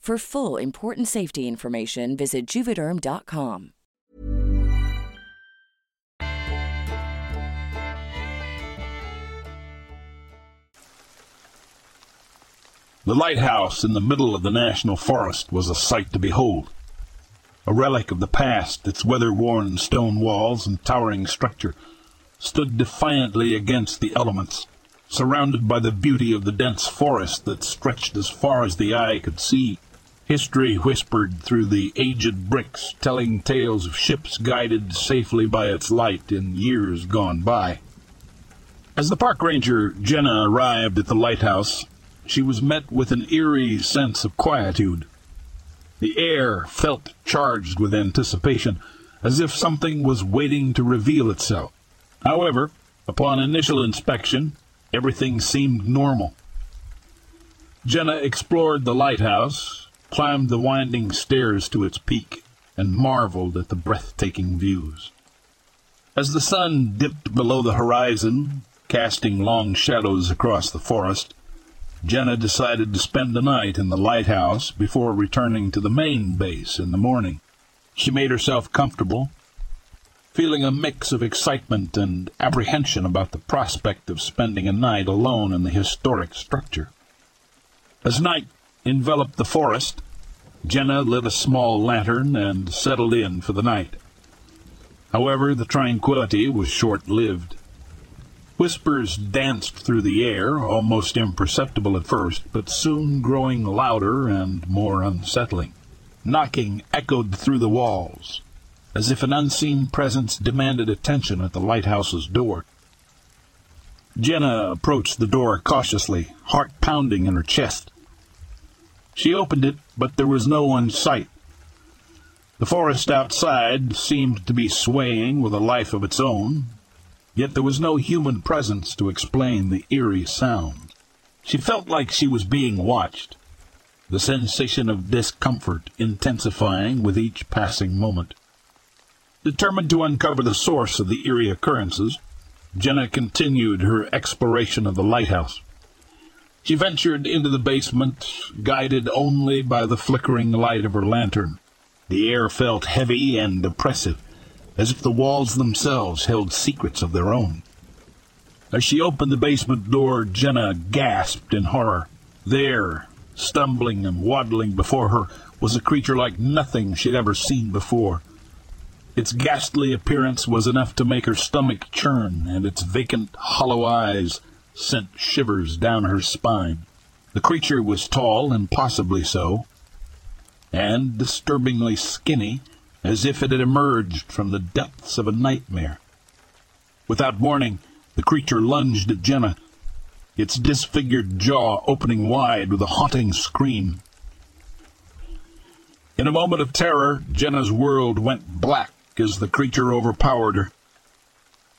For full important safety information, visit juvederm.com. The lighthouse in the middle of the national forest was a sight to behold. A relic of the past, its weather-worn stone walls and towering structure stood defiantly against the elements, surrounded by the beauty of the dense forest that stretched as far as the eye could see. History whispered through the aged bricks, telling tales of ships guided safely by its light in years gone by. As the park ranger Jenna arrived at the lighthouse, she was met with an eerie sense of quietude. The air felt charged with anticipation, as if something was waiting to reveal itself. However, upon initial inspection, everything seemed normal. Jenna explored the lighthouse, climbed the winding stairs to its peak, and marveled at the breathtaking views. As the sun dipped below the horizon, casting long shadows across the forest, Jenna decided to spend the night in the lighthouse before returning to the main base in the morning. She made herself comfortable, feeling a mix of excitement and apprehension about the prospect of spending a night alone in the historic structure. As night enveloped the forest, Jenna lit a small lantern and settled in for the night. However, the tranquility was short-lived. Whispers danced through the air, almost imperceptible at first, but soon growing louder and more unsettling. Knocking echoed through the walls, as if an unseen presence demanded attention at the lighthouse's door. Jenna approached the door cautiously, heart pounding in her chest. She opened it, but there was no one in sight. The forest outside seemed to be swaying with a life of its own, yet there was no human presence to explain the eerie sound. She felt like she was being watched, the sensation of discomfort intensifying with each passing moment. Determined to uncover the source of the eerie occurrences, Jenna continued her exploration of the lighthouse. She ventured into the basement, guided only by the flickering light of her lantern. The air felt heavy and oppressive, as if the walls themselves held secrets of their own. As she opened the basement door, Jenna gasped in horror. There, stumbling and waddling before her, was a creature like nothing she'd ever seen before. Its ghastly appearance was enough to make her stomach churn, and its vacant, hollow eyes sent shivers down her spine. The creature was tall and possibly so, and disturbingly skinny, as if it had emerged from the depths of a nightmare. Without warning, the creature lunged at Jenna, its disfigured jaw opening wide with a haunting scream. In a moment of terror, Jenna's world went black as the creature overpowered her.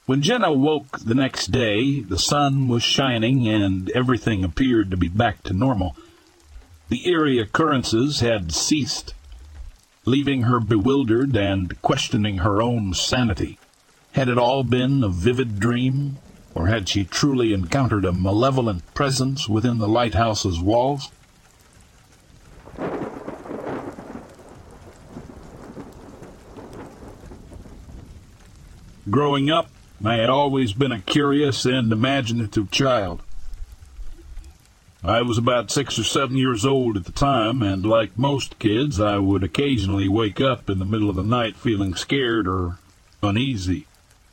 When Jenna woke the next day, the sun was shining and everything appeared to be back to normal. The eerie occurrences had ceased, leaving her bewildered and questioning her own sanity. Had it all been a vivid dream, or had she truly encountered a malevolent presence within the lighthouse's walls? Growing up, I had always been a curious and imaginative child. I was about six or seven years old at the time, and like most kids, I would occasionally wake up in the middle of the night feeling scared or uneasy.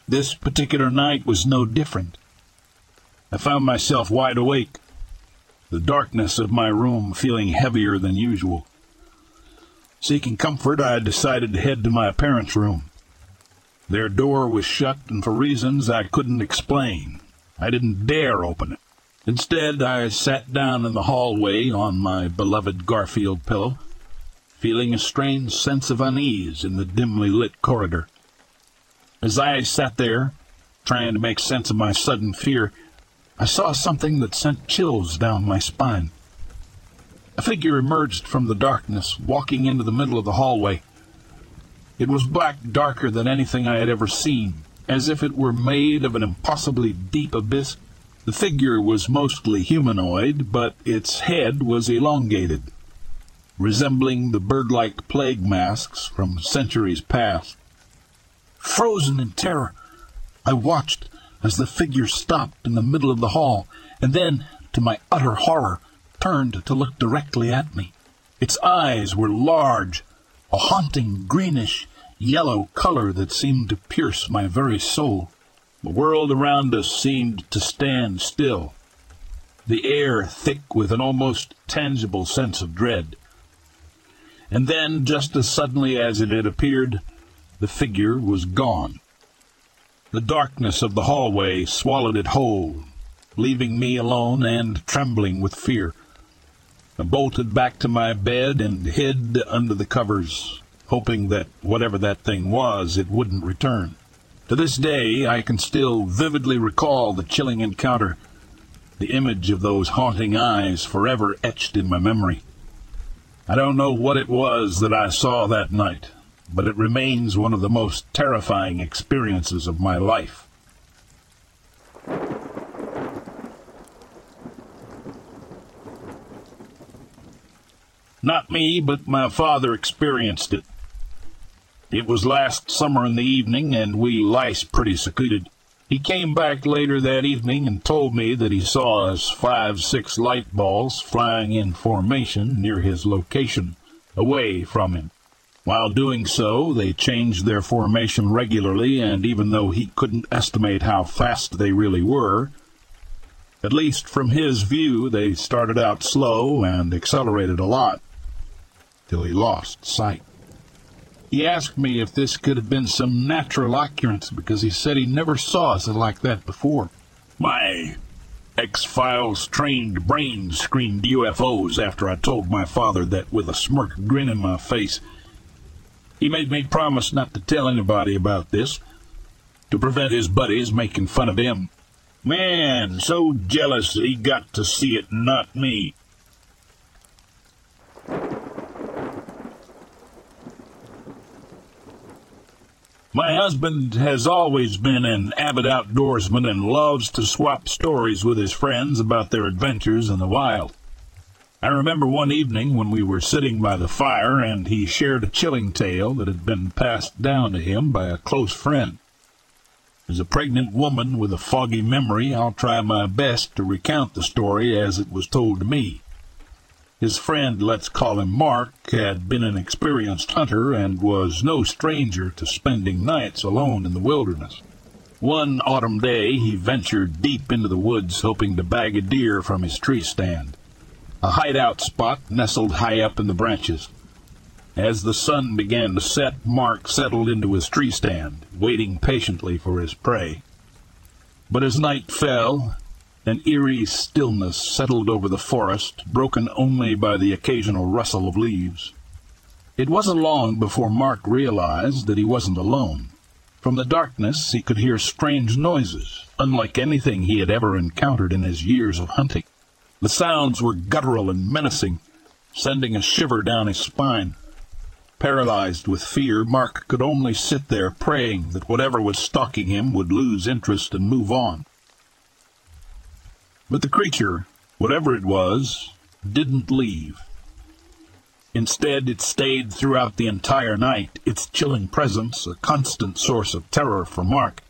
This particular night was no different. I found myself wide awake, the darkness of my room feeling heavier than usual. Seeking comfort, I decided to head to my parents' room. Their door was shut, and for reasons I couldn't explain, I didn't dare open it. Instead, I sat down in the hallway on my beloved Garfield pillow, feeling a strange sense of unease in the dimly lit corridor. As I sat there, trying to make sense of my sudden fear, I saw something that sent chills down my spine. A figure emerged from the darkness, walking into the middle of the hallway. It was black darker than anything I had ever seen, as if it were made of an impossibly deep abyss the figure was mostly humanoid, but its head was elongated, resembling the bird-like plague masks from centuries past. Frozen in terror, I watched as the figure stopped in the middle of the hall, and then, to my utter horror, turned to look directly at me. Its eyes were large, a haunting greenish yellow color that seemed to pierce my very soul. The world around us seemed to stand still, the air thick with an almost tangible sense of dread. And then, just as suddenly as it had appeared, the figure was gone. The darkness of the hallway swallowed it whole, leaving me alone and trembling with fear. I bolted back to my bed and hid under the covers, hoping that whatever that thing was, it wouldn't return. To this day, I can still vividly recall the chilling encounter, the image of those haunting eyes forever etched in my memory. I don't know what it was that I saw that night, but it remains one of the most terrifying experiences of my life. Not me, but my father experienced it. It was last summer in the evening, and we lice pretty secluded. He came back later that evening and told me that he saw us five, six light balls flying in formation near his location, away from him. While doing so, they changed their formation regularly, and even though he couldn't estimate how fast they really were, at least from his view, they started out slow and accelerated a lot, till he lost sight. He asked me if this could have been some natural occurrence because he said he never saw us like that before. My X-Files trained brain screamed UFOs after I told my father that with a smirk grin in my face. He made me promise not to tell anybody about this, to prevent his buddies making fun of him. Man, so jealous that he got to see it, not me. My husband has always been an avid outdoorsman and loves to swap stories with his friends about their adventures in the wild. I remember one evening when we were sitting by the fire and he shared a chilling tale that had been passed down to him by a close friend. As a pregnant woman with a foggy memory, I'll try my best to recount the story as it was told to me. His friend, let's call him Mark, had been an experienced hunter and was no stranger to spending nights alone in the wilderness. One autumn day he ventured deep into the woods hoping to bag a deer from his tree stand, a hideout spot nestled high up in the branches. As the sun began to set, Mark settled into his tree stand, waiting patiently for his prey. But as night fell, an eerie stillness settled over the forest, broken only by the occasional rustle of leaves. It wasn't long before Mark realized that he wasn't alone. From the darkness he could hear strange noises, unlike anything he had ever encountered in his years of hunting. The sounds were guttural and menacing, sending a shiver down his spine. Paralyzed with fear, Mark could only sit there praying that whatever was stalking him would lose interest and move on. But the creature, whatever it was, didn't leave. Instead, it stayed throughout the entire night, its chilling presence a constant source of terror for Mark.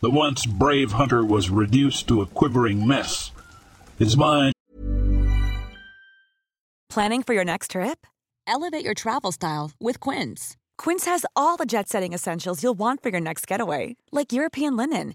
The once brave hunter was reduced to a quivering mess. His mind. Planning for your next trip? Elevate your travel style with Quince. Quince has all the jet setting essentials you'll want for your next getaway, like European linen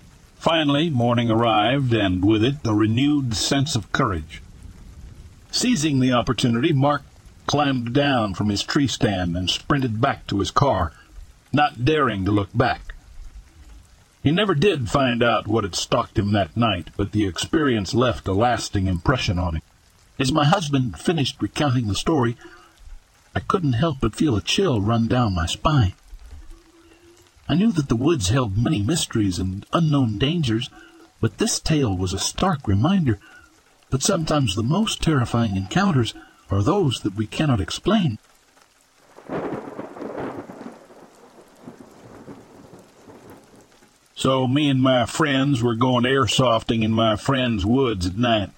Finally, morning arrived, and with it a renewed sense of courage. Seizing the opportunity, Mark climbed down from his tree stand and sprinted back to his car, not daring to look back. He never did find out what had stalked him that night, but the experience left a lasting impression on him. As my husband finished recounting the story, I couldn't help but feel a chill run down my spine. I knew that the woods held many mysteries and unknown dangers, but this tale was a stark reminder that sometimes the most terrifying encounters are those that we cannot explain. So me and my friends were going airsofting in my friend's woods at night.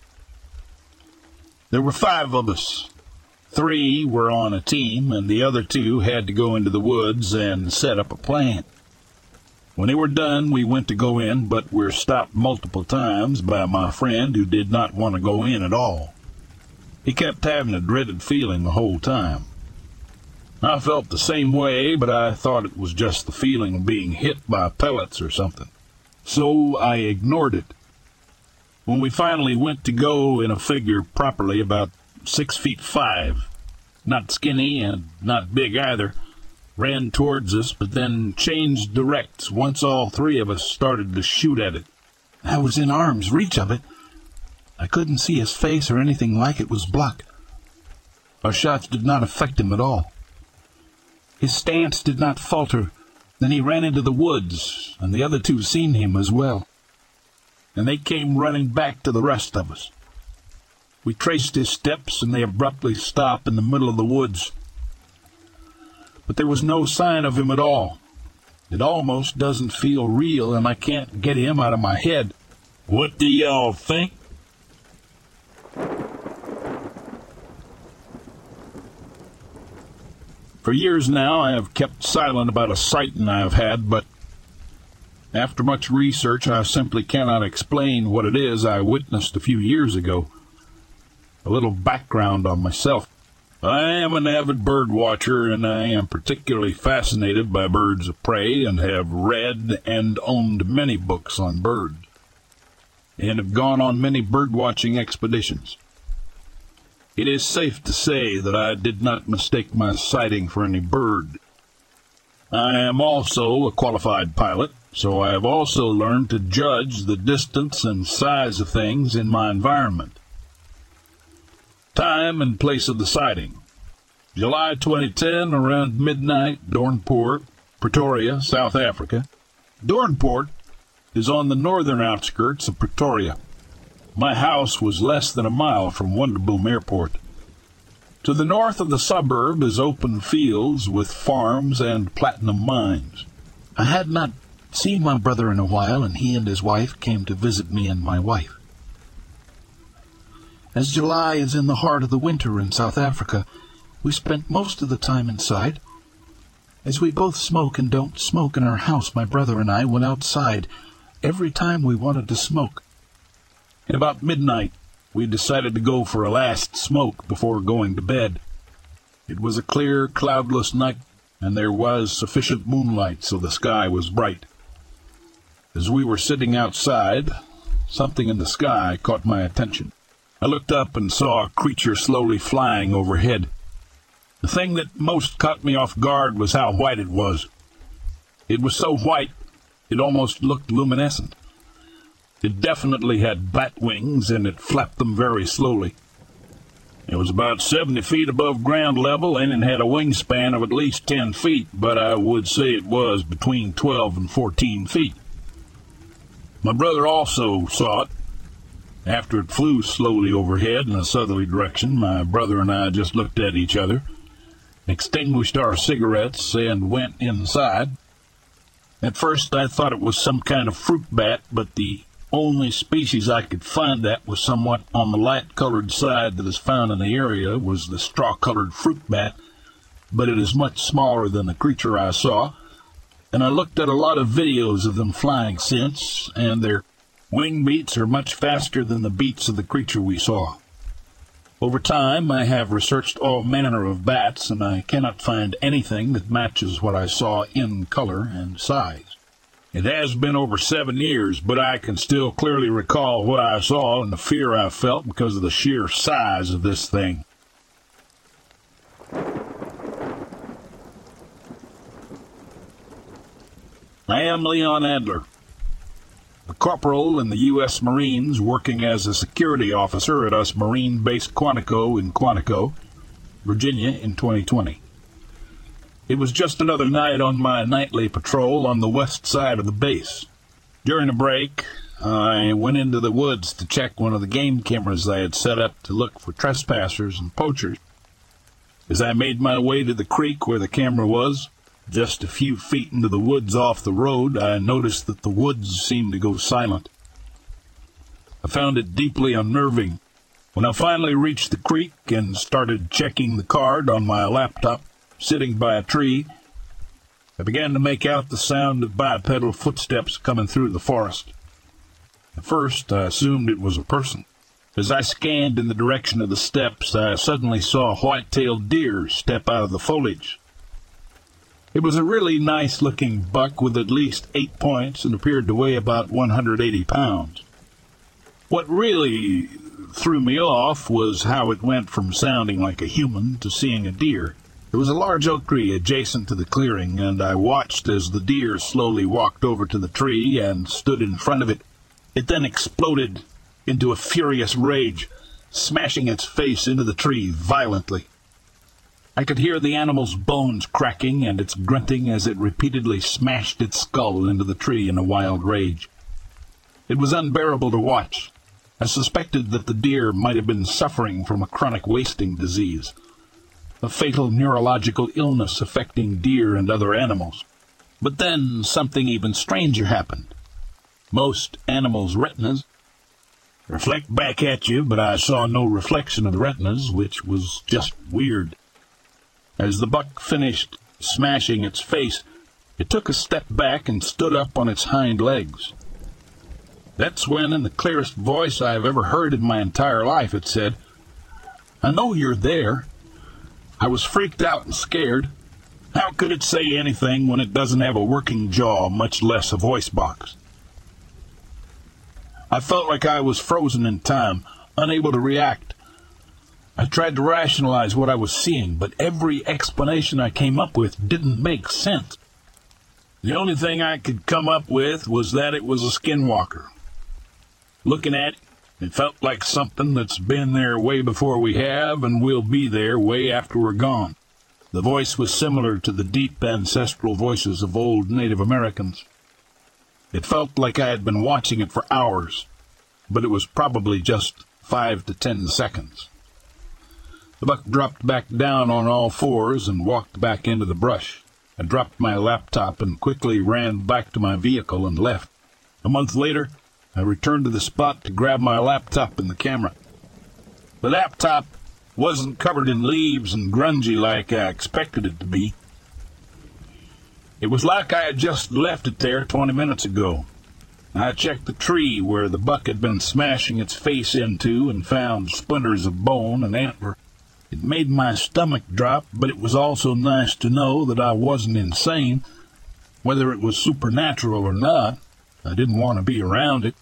There were five of us. Three were on a team, and the other two had to go into the woods and set up a plan. When they were done, we went to go in, but were stopped multiple times by my friend who did not want to go in at all. He kept having a dreaded feeling the whole time. I felt the same way, but I thought it was just the feeling of being hit by pellets or something. So I ignored it. When we finally went to go in a figure properly about six feet five, not skinny and not big either, ran towards us, but then changed directs once all three of us started to shoot at it. I was in arm's reach of it. I couldn't see his face or anything like it was blocked. Our shots did not affect him at all. His stance did not falter. Then he ran into the woods, and the other two seen him as well. And they came running back to the rest of us. We traced his steps, and they abruptly stopped in the middle of the woods. But there was no sign of him at all. It almost doesn't feel real, and I can't get him out of my head. What do y'all think? For years now, I have kept silent about a sighting I have had, but after much research, I simply cannot explain what it is I witnessed a few years ago. A little background on myself. I am an avid bird watcher, and I am particularly fascinated by birds of prey and have read and owned many books on birds, and have gone on many bird watching expeditions. It is safe to say that I did not mistake my sighting for any bird. I am also a qualified pilot, so I have also learned to judge the distance and size of things in my environment. Time and place of the sighting. July 2010, around midnight, Doornpoort, Pretoria, South Africa. Doornpoort is on the northern outskirts of Pretoria. My house was less than a mile from Wonderboom Airport. To the north of the suburb is open fields with farms and platinum mines. I had not seen my brother in a while, and he and his wife came to visit me and my wife. As July is in the heart of the winter in South Africa, we spent most of the time inside. As we both smoke and don't smoke in our house, my brother and I went outside every time we wanted to smoke. At about midnight, we decided to go for a last smoke before going to bed. It was a clear, cloudless night, and there was sufficient moonlight, so the sky was bright. As we were sitting outside, something in the sky caught my attention. I looked up and saw a creature slowly flying overhead. The thing that most caught me off guard was how white it was. It was so white, it almost looked luminescent. It definitely had bat wings, and it flapped them very slowly. It was about 70 feet above ground level, and it had a wingspan of at least 10 feet, but I would say it was between 12 and 14 feet. My brother also saw it. After it flew slowly overhead in a southerly direction, my brother and I just looked at each other, extinguished our cigarettes, and went inside. At first I thought it was some kind of fruit bat, but the only species I could find that was somewhat on the light colored side that is found in the area was the straw colored fruit bat, but it is much smaller than the creature I saw. And I looked at a lot of videos of them flying since, and their wing beats are much faster than the beats of the creature we saw. Over time, I have researched all manner of bats, and I cannot find anything that matches what I saw in color and size. It has been over seven years, but I can still clearly recall what I saw and the fear I felt because of the sheer size of this thing. I am Leon Adler, a corporal in the U.S. Marines working as a security officer at us Marine Base Quantico in Quantico, Virginia in 2020. It was just another night on my nightly patrol on the west side of the base. During a break, I went into the woods to check one of the game cameras I had set up to look for trespassers and poachers. As I made my way to the creek where the camera was, just a few feet into the woods off the road, I noticed that the woods seemed to go silent. I found it deeply unnerving. When I finally reached the creek and started checking the card on my laptop, sitting by a tree, I began to make out the sound of bipedal footsteps coming through the forest. At first, I assumed it was a person. As I scanned in the direction of the steps, I suddenly saw a white-tailed deer step out of the foliage. It was a really nice-looking buck with at least eight points and appeared to weigh about 180 pounds. What really threw me off was how it went from sounding like a human to seeing a deer. There was a large oak tree adjacent to the clearing, and I watched as the deer slowly walked over to the tree and stood in front of it. It then exploded into a furious rage, smashing its face into the tree violently. I could hear the animal's bones cracking and its grunting as it repeatedly smashed its skull into the tree in a wild rage. It was unbearable to watch. I suspected that the deer might have been suffering from a chronic wasting disease, a fatal neurological illness affecting deer and other animals. But then something even stranger happened. Most animals' retinas reflect back at you, but I saw no reflection of the retinas, which was just weird. As the buck finished smashing its face, it took a step back and stood up on its hind legs. That's when, in the clearest voice I have ever heard in my entire life, it said, I know you're there. I was freaked out and scared. How could it say anything when it doesn't have a working jaw, much less a voice box? I felt like I was frozen in time, unable to react. I tried to rationalize what I was seeing, but every explanation I came up with didn't make sense. The only thing I could come up with was that it was a skinwalker. Looking at it, it felt like something that's been there way before we have and will be there way after we're gone. The voice was similar to the deep ancestral voices of old Native Americans. It felt like I had been watching it for hours, but it was probably just five to ten seconds. The buck dropped back down on all fours and walked back into the brush. I dropped my laptop and quickly ran back to my vehicle and left. A month later, I returned to the spot to grab my laptop and the camera. The laptop wasn't covered in leaves and grungy like I expected it to be. It was like I had just left it there 20 minutes ago. I checked the tree where the buck had been smashing its face into and found splinters of bone and antler. It made my stomach drop, but it was also nice to know that I wasn't insane. Whether it was supernatural or not, I didn't want to be around it.